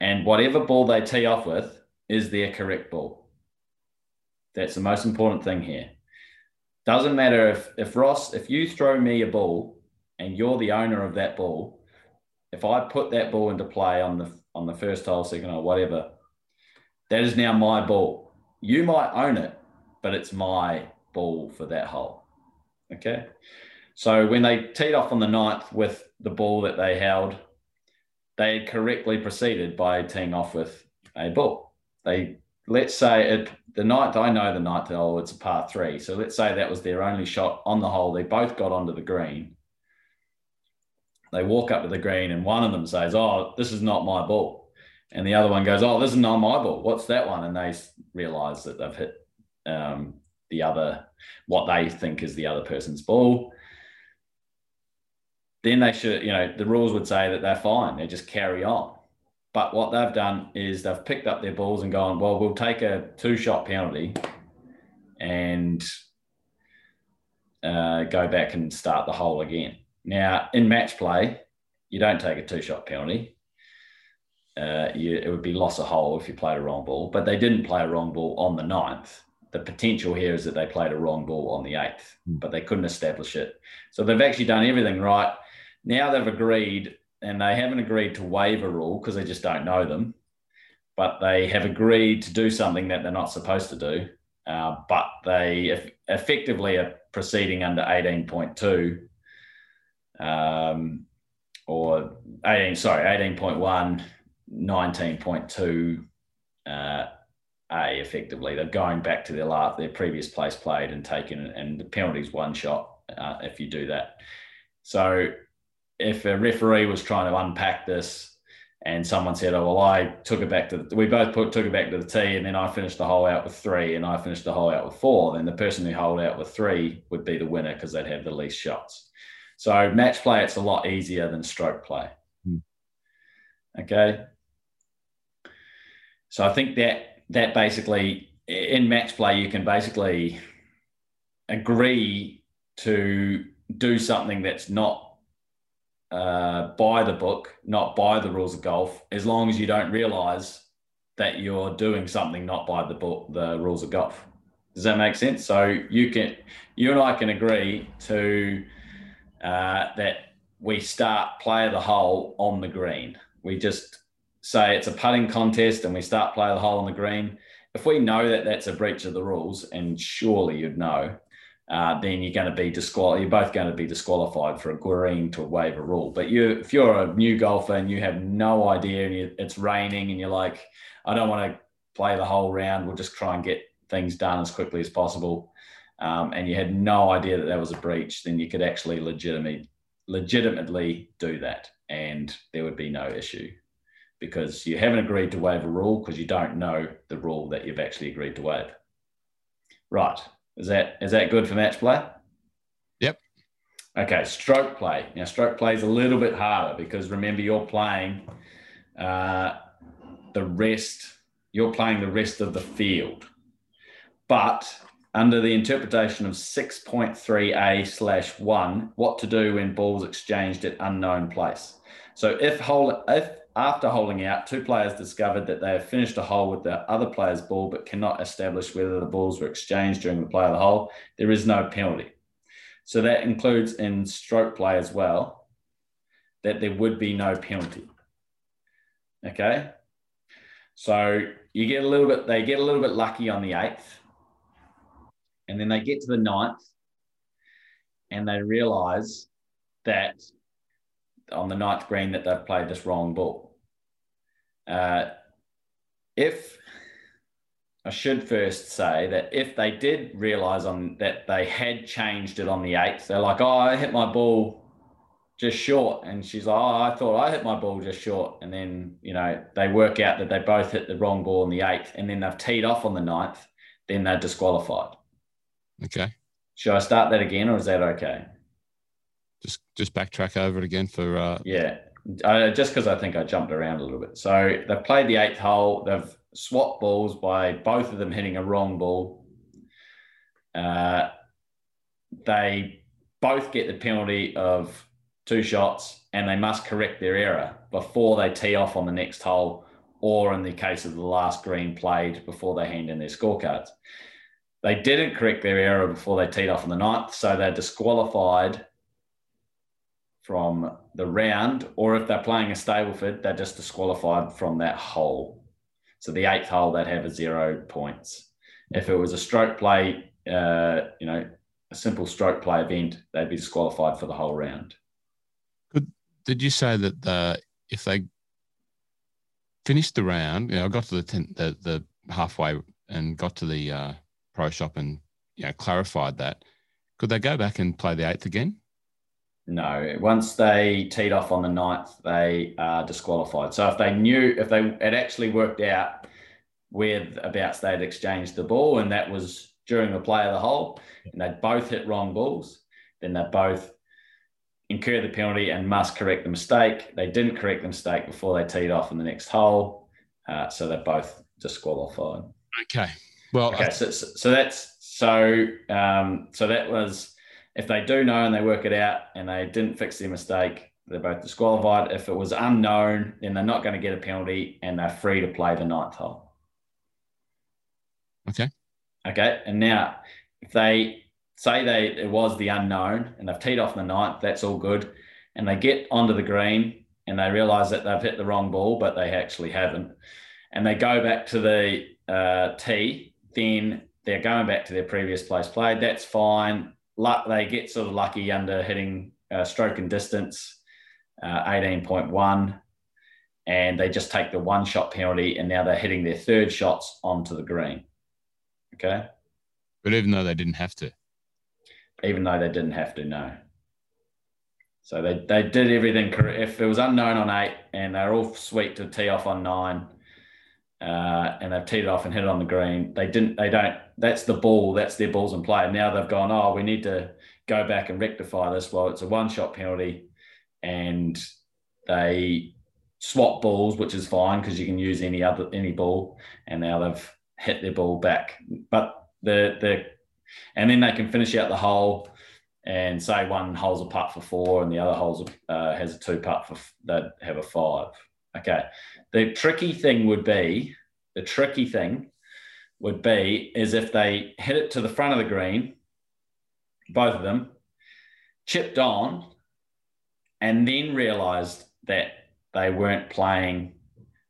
and whatever ball they tee off with is their correct ball. That's the most important thing here. Doesn't matter if if Ross, if you throw me a ball and you're the owner of that ball, if I put that ball into play on the on the first hole, second hole, whatever, that is now my ball. You might own it, but it's my ball for that hole. Okay. So when they teed off on the ninth with the ball that they held, they correctly proceeded by teeing off with a ball. They let's say it the ninth, I know the ninth hole, it's a par three. So let's say that was their only shot on the hole. They both got onto the green they walk up to the green and one of them says, Oh, this is not my ball. And the other one goes, Oh, this is not my ball. What's that one? And they realize that they've hit um, the other, what they think is the other person's ball. Then they should, you know, the rules would say that they're fine. They just carry on. But what they've done is they've picked up their balls and gone, Well, we'll take a two shot penalty and uh, go back and start the hole again. Now, in match play, you don't take a two shot penalty. Uh, you, it would be loss of hole if you played a wrong ball, but they didn't play a wrong ball on the ninth. The potential here is that they played a wrong ball on the eighth, hmm. but they couldn't establish it. So they've actually done everything right. Now they've agreed, and they haven't agreed to waive a rule because they just don't know them, but they have agreed to do something that they're not supposed to do. Uh, but they effectively are proceeding under 18.2 um, or 18, sorry, 18.1, 19.2 uh, A effectively. They're going back to their last, their previous place played and taken, and the penalty's one shot uh, if you do that. So if a referee was trying to unpack this and someone said, "Oh well, I took it back to the, we both put took it back to the tee, and then I finished the hole out with three, and I finished the hole out with four. then the person who holed out with three would be the winner because they'd have the least shots. So match play, it's a lot easier than stroke play. Hmm. Okay. So I think that that basically in match play, you can basically agree to do something that's not uh, by the book, not by the rules of golf, as long as you don't realize that you're doing something not by the book, the rules of golf. Does that make sense? So you can, you and I can agree to uh, that we start play of the hole on the green. We just say it's a putting contest and we start play of the hole on the green. If we know that that's a breach of the rules, and surely you'd know, uh, then you're going to be disqualified. You're both going to be disqualified for agreeing to waive a rule. But you, if you're a new golfer and you have no idea and you, it's raining and you're like, I don't want to play the whole round. We'll just try and get things done as quickly as possible. Um, and you had no idea that that was a breach, then you could actually legitimately legitimately do that, and there would be no issue because you haven't agreed to waive a rule because you don't know the rule that you've actually agreed to waive. Right. Is that is that good for match play? Yep. Okay, stroke play. Now, stroke play is a little bit harder because remember you're playing uh, the rest. You're playing the rest of the field, but under the interpretation of 6.3a slash 1 what to do when balls exchanged at unknown place so if hold if after holding out, two players discovered that they have finished a hole with the other player's ball but cannot establish whether the balls were exchanged during the play of the hole. There is no penalty. So that includes in stroke play as well, that there would be no penalty. Okay. So you get a little bit, they get a little bit lucky on the eighth, and then they get to the ninth, and they realize that on the ninth green that they've played this wrong ball. Uh, if I should first say that if they did realize on that they had changed it on the eighth, they're like, "Oh, I hit my ball just short," and she's like, "Oh, I thought I hit my ball just short," and then you know they work out that they both hit the wrong ball on the eighth, and then they've teed off on the ninth, then they're disqualified. Okay. Should I start that again, or is that okay? Just just backtrack over it again for uh, yeah uh, just because I think I jumped around a little bit. So they've played the eighth hole. They've swapped balls by both of them hitting a wrong ball. Uh, they both get the penalty of two shots and they must correct their error before they tee off on the next hole or in the case of the last green played before they hand in their scorecards. They didn't correct their error before they teed off on the ninth, so they're disqualified from the round, or if they're playing a Stableford, they're just disqualified from that hole. So the eighth hole, they'd have a zero points. If it was a stroke play, uh, you know, a simple stroke play event, they'd be disqualified for the whole round. Could, did you say that the, if they finished the round, you know, got to the, ten, the, the halfway and got to the uh, pro shop and you know clarified that, could they go back and play the eighth again? No, once they teed off on the ninth, they are disqualified. So if they knew, if they had actually worked out whereabouts they'd exchanged the ball, and that was during the play of the hole, and they both hit wrong balls, then they both incur the penalty and must correct the mistake. They didn't correct the mistake before they teed off in the next hole, uh, so they're both disqualified. Okay. Well, okay. I- so, so that's so um, so that was if they do know and they work it out and they didn't fix their mistake, they're both disqualified. If it was unknown, then they're not going to get a penalty and they're free to play the ninth hole. Okay. Okay. And now, if they say they it was the unknown and they've teed off the ninth, that's all good. And they get onto the green and they realize that they've hit the wrong ball, but they actually haven't. And they go back to the uh, tee, then they're going back to their previous place played. That's fine luck, they get sort of lucky under hitting uh, stroke and distance, uh, 18.1, and they just take the one shot penalty, and now they're hitting their third shots onto the green. Okay. But even though they didn't have to. Even though they didn't have to, no. So they, they did everything correct. If it was unknown on eight and they're all sweet to tee off on nine, uh, and they've teed it off and hit it on the green. They didn't. They don't. That's the ball. That's their balls in play. Now they've gone. Oh, we need to go back and rectify this. Well, it's a one-shot penalty, and they swap balls, which is fine because you can use any other any ball. And now they've hit their ball back. But the the and then they can finish out the hole and say one hole's a putt for four and the other holds uh, has a two putt for that have a five. Okay. The tricky thing would be the tricky thing would be is if they hit it to the front of the green, both of them, chipped on, and then realized that they weren't playing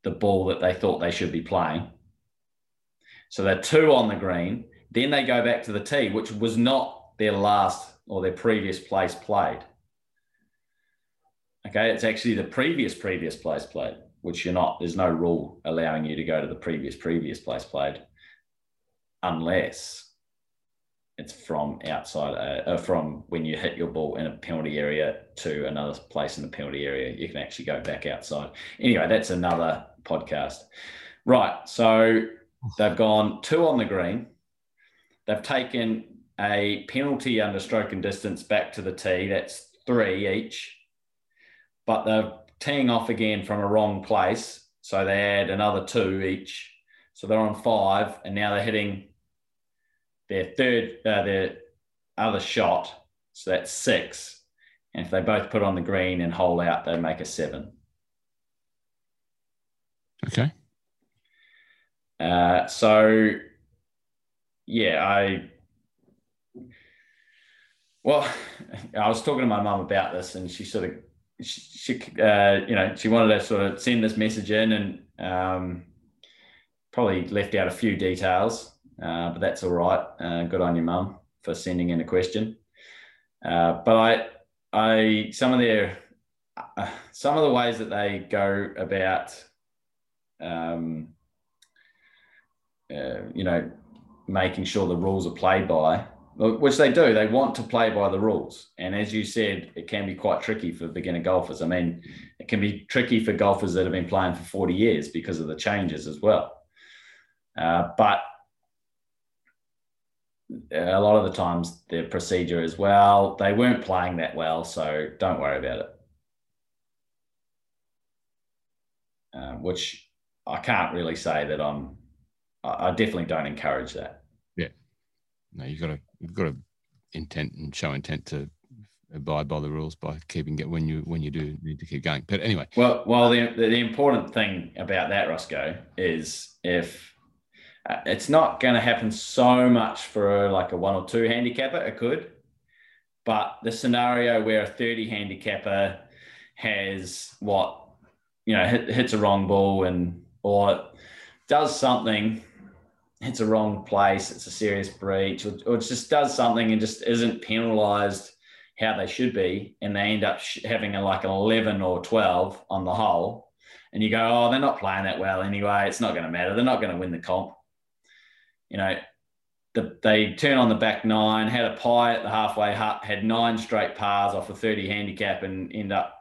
the ball that they thought they should be playing. So they're two on the green. Then they go back to the tee, which was not their last or their previous place played. Okay, it's actually the previous previous place played, which you're not. There's no rule allowing you to go to the previous previous place played, unless it's from outside, uh, uh, from when you hit your ball in a penalty area to another place in the penalty area. You can actually go back outside. Anyway, that's another podcast. Right. So they've gone two on the green. They've taken a penalty under stroke and distance back to the tee. That's three each. But they're teeing off again from a wrong place. So they add another two each. So they're on five. And now they're hitting their third, uh, their other shot. So that's six. And if they both put on the green and hole out, they make a seven. Okay. Uh, so, yeah, I. Well, (laughs) I was talking to my mum about this, and she sort of, she, uh, you know, she wanted to sort of send this message in, and um, probably left out a few details uh, but that's all right. Uh, good on your mum for sending in a question. Uh, but I, I, some of their, uh, some of the ways that they go about, um, uh, you know, making sure the rules are played by, which they do. They want to play by the rules, and as you said, it can be quite tricky for beginner golfers. I mean, it can be tricky for golfers that have been playing for forty years because of the changes as well. Uh, but a lot of the times their procedure is well they weren't playing that well so don't worry about it uh, which i can't really say that i'm i definitely don't encourage that yeah no you've got to you've got to intent and show intent to abide by the rules by keeping it when you when you do need to keep going but anyway well well the, the important thing about that roscoe is if uh, it's not going to happen so much for like a one or two handicapper. It could, but the scenario where a 30 handicapper has what, you know, hit, hits a wrong ball and, or does something, hits a wrong place, it's a serious breach, or, or just does something and just isn't penalized how they should be, and they end up having a, like an 11 or 12 on the hole, and you go, oh, they're not playing that well anyway. It's not going to matter. They're not going to win the comp you know, the, they turn on the back nine, had a pie at the halfway hut, had nine straight pars off a 30 handicap and end up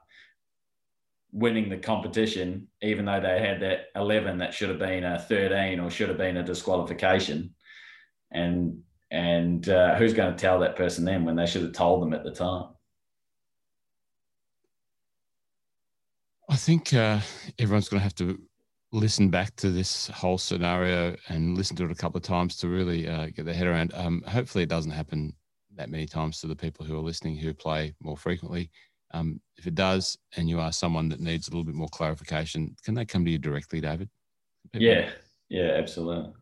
winning the competition, even though they had that 11 that should have been a 13 or should have been a disqualification. And and uh, who's going to tell that person then when they should have told them at the time? I think uh, everyone's going to have to listen back to this whole scenario and listen to it a couple of times to really uh, get their head around. Um, hopefully, it doesn't happen that many times to the people who are listening who play more frequently. Um, if it does, and you are someone that needs a little bit more clarification, can they come to you directly, David? People? Yeah, yeah, absolutely.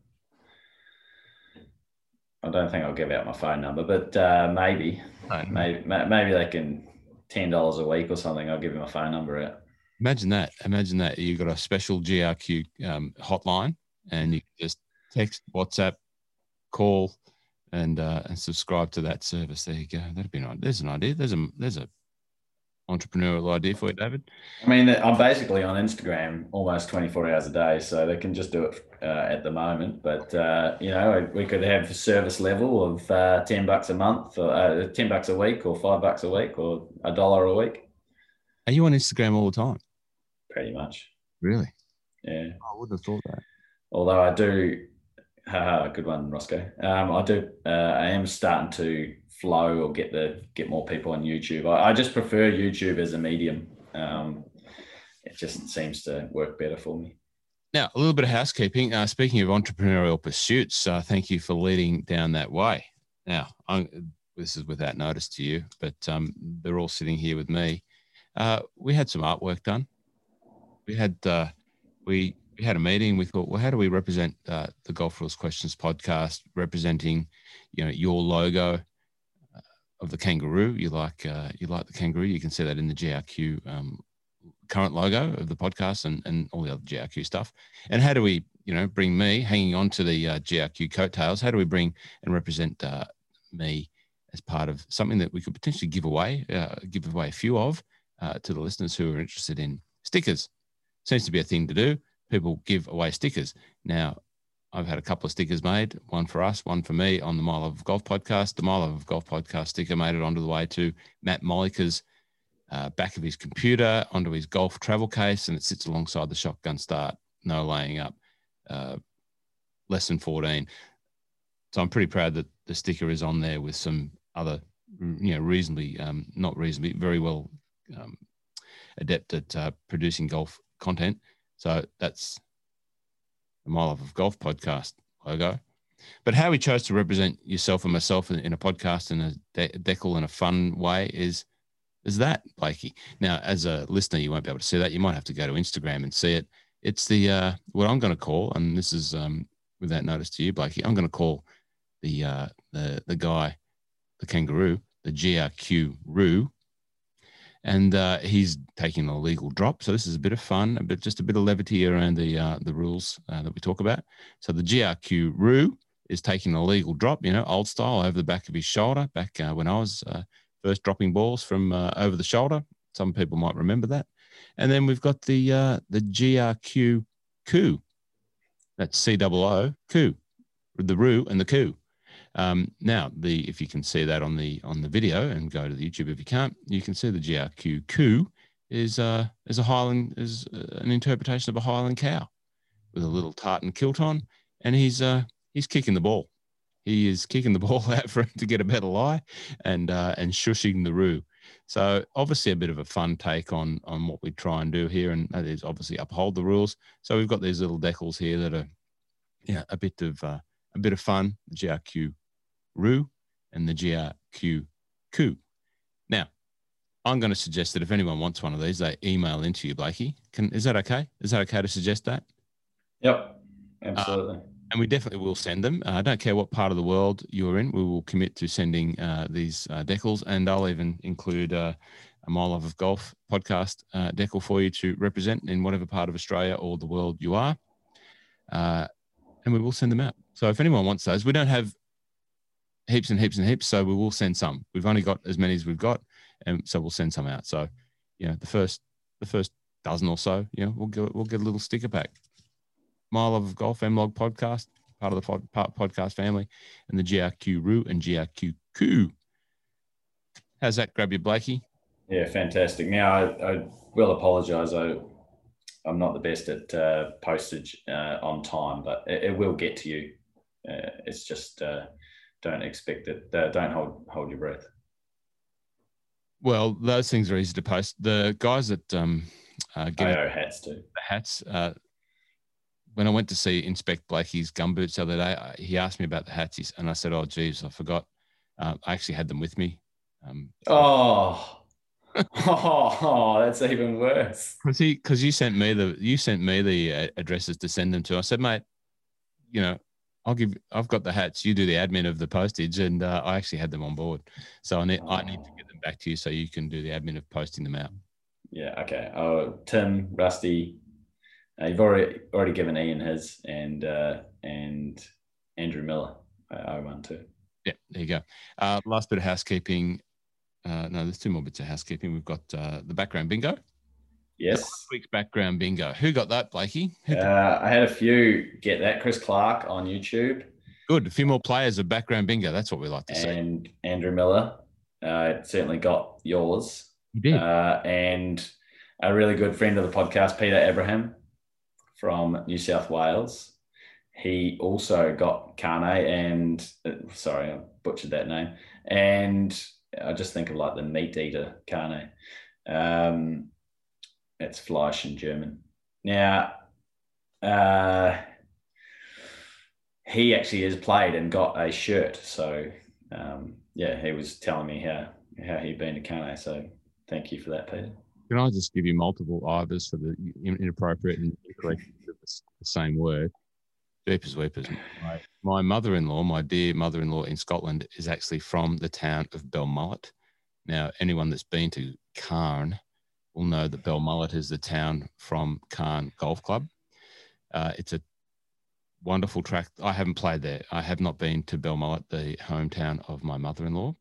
I don't think I'll give out my phone number, but uh, maybe, no, maybe, maybe they can ten dollars a week or something. I'll give you my phone number out. Imagine that. Imagine that you've got a special GRQ um, hotline, and you just text, WhatsApp, call, and uh, and subscribe to that service. There you go. That'd be nice. There's an idea. There's a there's a entrepreneurial idea for you, David. I mean, I'm basically on Instagram almost 24 hours a day, so they can just do it uh, at the moment. But uh, you know, we could have a service level of uh, 10 bucks a month, or uh, 10 bucks a week, or five bucks a week, or a dollar a week. Are you on Instagram all the time? pretty much. Really? Yeah. I wouldn't have thought that. Although I do, haha, (laughs) good one, Roscoe. Um, I do. Uh, I am starting to flow or get the get more people on YouTube. I, I just prefer YouTube as a medium. Um, it just seems to work better for me. Now, a little bit of housekeeping. Uh, speaking of entrepreneurial pursuits, uh, thank you for leading down that way. Now, I'm, this is without notice to you, but um, they're all sitting here with me. Uh, we had some artwork done we had uh, we we had a meeting. We thought, well, how do we represent uh, the Golf Rules Questions podcast, representing you know your logo, of the kangaroo. You like uh, you like the kangaroo. You can see that in the GRQ um, current logo of the podcast and, and all the other GRQ stuff. And how do we, you know, bring me hanging on to the uh, GRQ coattails? How do we bring and represent uh, me as part of something that we could potentially give away, uh, give away a few of uh, to the listeners who are interested in stickers? Seems to be a thing to do. People give away stickers. Now, I've had a couple of stickers made, one for us, one for me on the Mile of Golf podcast. The Mile of Golf podcast sticker made it onto the way to Matt Mollica's uh, back of his computer, onto his golf travel case, and it sits alongside the shotgun start, no laying up, uh, less than 14. So I'm pretty proud that the sticker is on there with some other, you know, reasonably, um, not reasonably, very well um, adept at uh, producing golf content. So that's the Life of Golf podcast logo. But how we chose to represent yourself and myself in, a podcast in a de- decal in a fun way is is that Blakey. Now, as a listener, you won't be able to see that. You might have to go to Instagram and see it. It's the uh, what I'm going to call, and this is um, without notice to you, Blakey. I'm going to call the uh, the the guy, the kangaroo, the GRQ Roo, and uh, he's taking a legal drop. So this is a bit of fun, a bit just a bit of levity around the uh, the rules uh, that we talk about. So the GRQ Roo is taking a legal drop, you know, old style over the back of his shoulder. Back uh, when I was uh, first dropping balls from uh, over the shoulder, some people might remember that. And then we've got the the GRQ Coo. That's C O O Coo, the Roo and the Coo. Um, now, the if you can see that on the on the video and go to the YouTube if you can't, you can see the GRQ coo is uh, is a Highland is uh, an interpretation of a Highland cow with a little tartan kilt on, and he's uh, he's kicking the ball. He is kicking the (laughs) ball out for him to get a better lie, and uh, and shushing the roo. So obviously a bit of a fun take on on what we try and do here, and that is obviously uphold the rules. So we've got these little decals here that are, yeah, a bit of uh, a bit of fun. GRQ Roo and the GRQ. Now, I'm going to suggest that if anyone wants one of these, they email into you, Blakey. Can is that okay? Is that okay to suggest that? Yep, absolutely. Uh, and we definitely will send them. Uh, I don't care what part of the world you're in. We will commit to sending uh, these uh, decals, and I'll even include uh, a My Love of Golf podcast uh, decal for you to represent in whatever part of Australia or the world you are. and we will send them out. So if anyone wants those, we don't have heaps and heaps and heaps. So we will send some. We've only got as many as we've got, and so we'll send some out. So, you know, the first the first dozen or so, you know, we'll get we'll get a little sticker pack. Mile of Golf MLog podcast, part of the pod, part podcast family, and the GRQ Roo and GRQ Coo. How's that grab you, Blakey? Yeah, fantastic. Now I, I will apologise. I I'm not the best at uh, postage uh, on time, but it, it, will get to you. Uh, it's just uh, don't expect it. Uh, don't hold hold your breath. Well, those things are easy to post. The guys that um, uh, I hats too. The hats. Uh, when I went to see Inspect Blakey's gumboots the other day, he asked me about the hats, and I said, "Oh, geez, I forgot. Uh, I actually had them with me." Um, oh. oh, (laughs) oh, that's even worse. Because you sent me the, you sent me the uh, addresses to send them to. I said, mate, you know, I'll give. I've got the hats. You do the admin of the postage, and uh, I actually had them on board. So I need. I need to get them back to you so you can do the admin of posting them out. Yeah. Okay. Oh, Tim, Rusty, uh, you've already already given Ian his, and uh, and Andrew Miller. I owe one too. Yeah. There you go. Uh, last bit of housekeeping. Uh, no, there's two more bits of housekeeping. We've got uh, the background bingo. Yes. Last week's background bingo. Who got that, Blakey? Uh, I had a few get that. Chris Clark on YouTube. Good. A few more players of background bingo. That's what we like to and see. And Andrew Miller uh, certainly got yours. He did. Uh, and a really good friend of the podcast, Peter Abraham from New South Wales. He also got Carne and, uh, sorry, I butchered that name. And I just think of like the meat eater Carne. Um, it's Fleisch in German. Now, uh, he actually has played and got a shirt. So, um, yeah, he was telling me how, how he'd been to Carne. So, thank you for that, Peter. Can I just give you multiple ivers for the inappropriate and incorrect of the same word? Jeepers weepers. My, my mother-in-law, my dear mother-in-law in Scotland, is actually from the town of Belmullet. Now, anyone that's been to Cairn will know that Belmullet is the town from Cairn Golf Club. Uh, it's a wonderful track. I haven't played there. I have not been to Belmullet, the hometown of my mother-in-law,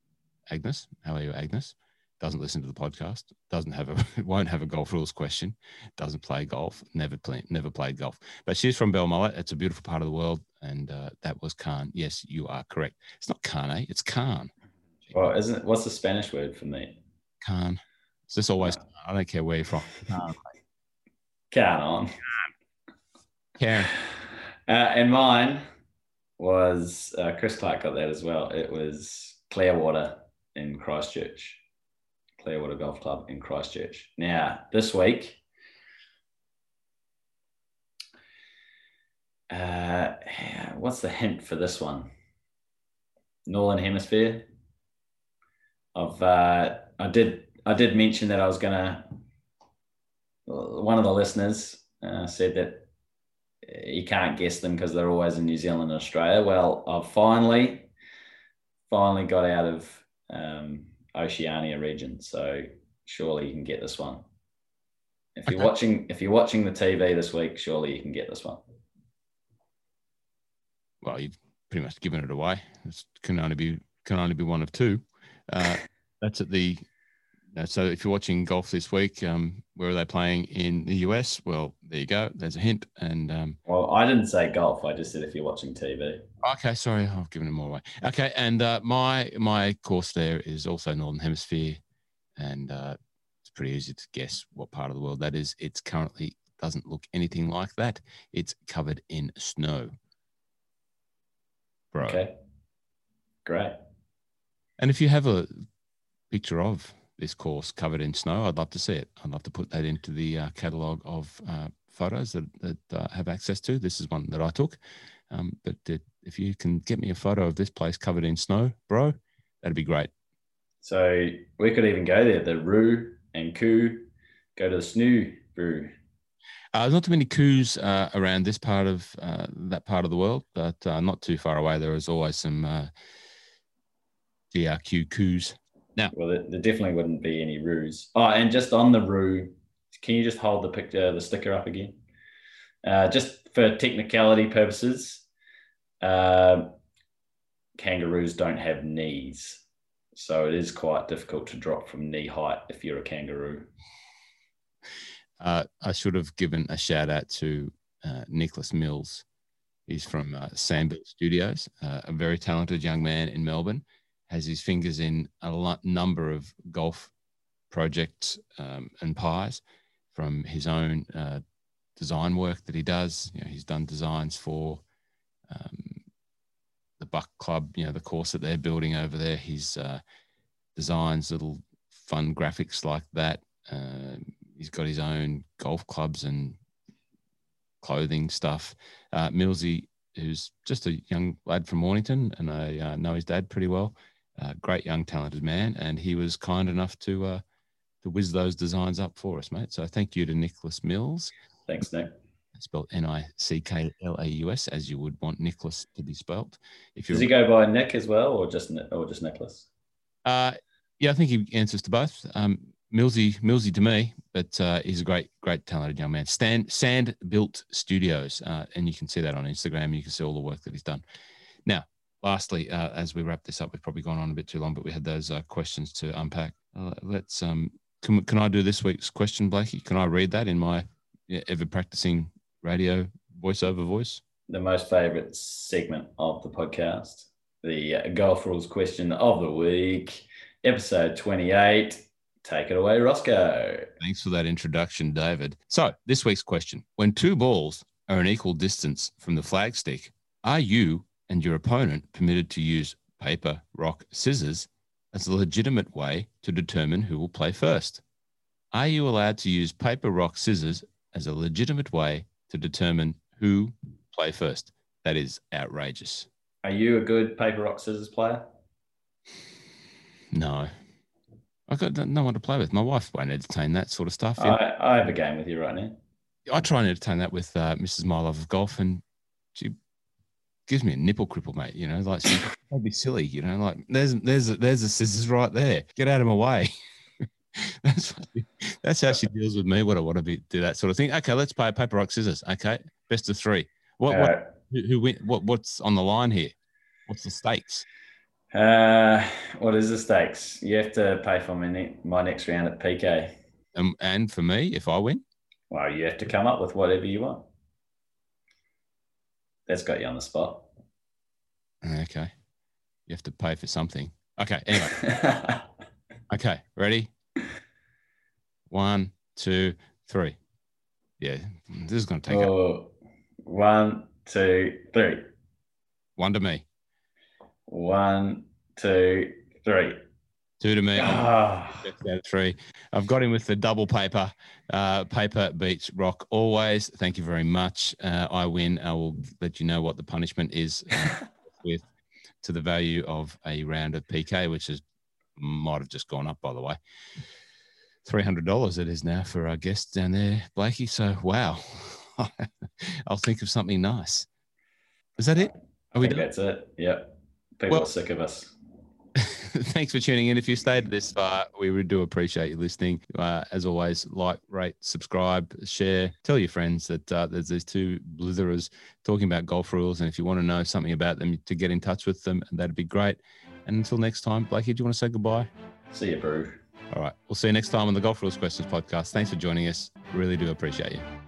Agnes. How are you, Agnes? Doesn't listen to the podcast. Doesn't have a (laughs) won't have a golf rules question. Doesn't play golf. Never play, never played golf. But she's from Belmullet. It's a beautiful part of the world, and uh, that was Cairn. Yes, you are correct. It's not Carne. It's Cairn. Well, isn't what's the Spanish word for me? Cairn. It's just always. I don't care where you're from. Cairn on. Karen. (sighs) Uh, and mine was uh, Chris Clark got that as well. It was Clearwater in Christchurch, Clearwater Golf Club in Christchurch. Now, this week, uh, what's the hint for this one? Northern Hemisphere. I've uh, I did I did mention that I was gonna. One of the listeners uh, said that you can't guess them because they're always in New Zealand and Australia. Well, I've finally, finally got out of um, Oceania region, so surely you can get this one. If you're okay. watching, if you're watching the TV this week, surely you can get this one. Well, you've pretty much given it away. It can only be can only be one of two. Uh, (laughs) that's at the uh, so if you're watching golf this week, um, where are they playing in the US? Well, there you go. There's a hint. And um, well, I didn't say golf. I just said if you're watching TV. Okay, sorry, I've given it more away. Okay, and uh, my my course there is also Northern Hemisphere, and uh, it's pretty easy to guess what part of the world that is. It's currently doesn't look anything like that. It's covered in snow. Bro. Okay. Great. And if you have a picture of this course covered in snow. I'd love to see it. I'd love to put that into the uh, catalogue of uh, photos that, that uh, have access to. This is one that I took. Um, but if you can get me a photo of this place covered in snow, bro, that'd be great. So we could even go there. The Roo and Coo go to the Snoo Brew. Uh, there's not too many coos uh, around this part of uh, that part of the world, but uh, not too far away. There is always some uh, GRQ coos no. Well, there, there, definitely wouldn't be any roos. Oh, and just on the roo, can you just hold the picture, the sticker up again? Uh, just for technicality purposes, uh, kangaroos don't have knees. So it is quite difficult to drop from knee height if you're a kangaroo. Uh, I should have given a shout out to uh, Nicklaus Mills. He's from uh, Studios, uh, a very talented young man in Melbourne has his fingers in a number of golf projects um, and pies from his own uh, design work that he does. You know, he's done designs for um, the Buck Club, you know, the course that they're building over there. He's uh, designs little fun graphics like that. Uh, he's got his own golf clubs and clothing stuff. Uh, Millsy, who's just a young lad from Mornington, and I uh, know his dad pretty well uh, great young talented man, and he was kind enough to uh, to whiz those designs up for us, mate. So thank you to Nicklaus Mills. Thanks, Nick. spelled N I C K L A U S, as you would want Nicklaus to be spelt. If does he go by Nick as well, or just or just Nicklaus? Uh, yeah, I think he answers to both. Um, Millsy, Millsy to me, but uh, he's a great, great talented young man. Stand, Sand Built Studios, uh, and you can see that on Instagram. You can see all the work that he's done. Lastly, uh, as we wrap this up, we've probably gone on a bit too long, but we had those uh, questions to unpack. Uh, let's um, can, can I do this week's question, Blakey? Can I read that in my ever practicing radio voiceover voice? The most favorite segment of the podcast, the golf rules question of the week, episode 28. Take it away, Roscoe. Thanks for that introduction, David. So, this week's question When two balls are an equal distance from the flagstick, are you and your opponent permitted to use paper, rock, scissors as a legitimate way to determine who will play first? Are you allowed to use paper, rock, scissors as a legitimate way to determine who play first? That is outrageous. Are you a good paper, rock, scissors player? No. I've got no one to play with. My wife won't entertain that sort of stuff. I, I have a game with you right now. I try and entertain that with uh, Mrs. My Love of Golf, and she gives me a nipple cripple, mate. You know, like (laughs) don't be silly. You know, like there's there's there's the scissors right there. Get out of my way. (laughs) that's that's how she deals with me. What I want to be do that sort of thing. Okay, let's play paper rock scissors. Okay, best of three. What what Uh, who, who win, what what's on the line here? What's the stakes? uh, what is the stakes? You have to pay for my, ne- my next round at PK. Um, and for me, if I win, Well, you have to come up with whatever you want. That's got you on the spot. Oh, okay, you have to pay for something. Okay, anyway, (laughs) okay, ready? One, two, three. Yeah, this is going to take up oh, one, two, three. one to me, One, two, three. Two to me. Ah, That's out of three. I've got him with the double paper. Uh, paper beats rock always. Thank you very much. Uh, I win. I will let you know what the punishment is uh, (laughs) with to the value of a round of PK, which is might have just gone up by the way. Three hundred dollars it is now for our guest down there, Blakey. So wow, (laughs) I'll think of something nice. Is that it? I Are we think done? that's it. Yep. People Well- are sick of us. (laughs) Thanks for tuning in. If you stayed this far, we really do appreciate you listening. Uh, as always, like, rate, subscribe, share, tell your friends that uh, there's these two blitherers talking about golf rules. And if you want to know something about them, to get in touch with them, that'd be great. And until next time, Blakey, do you want to say goodbye? See you, bro. All right. We'll see you next time on the Golf Rules Questions podcast. Thanks for joining us. Really do appreciate you.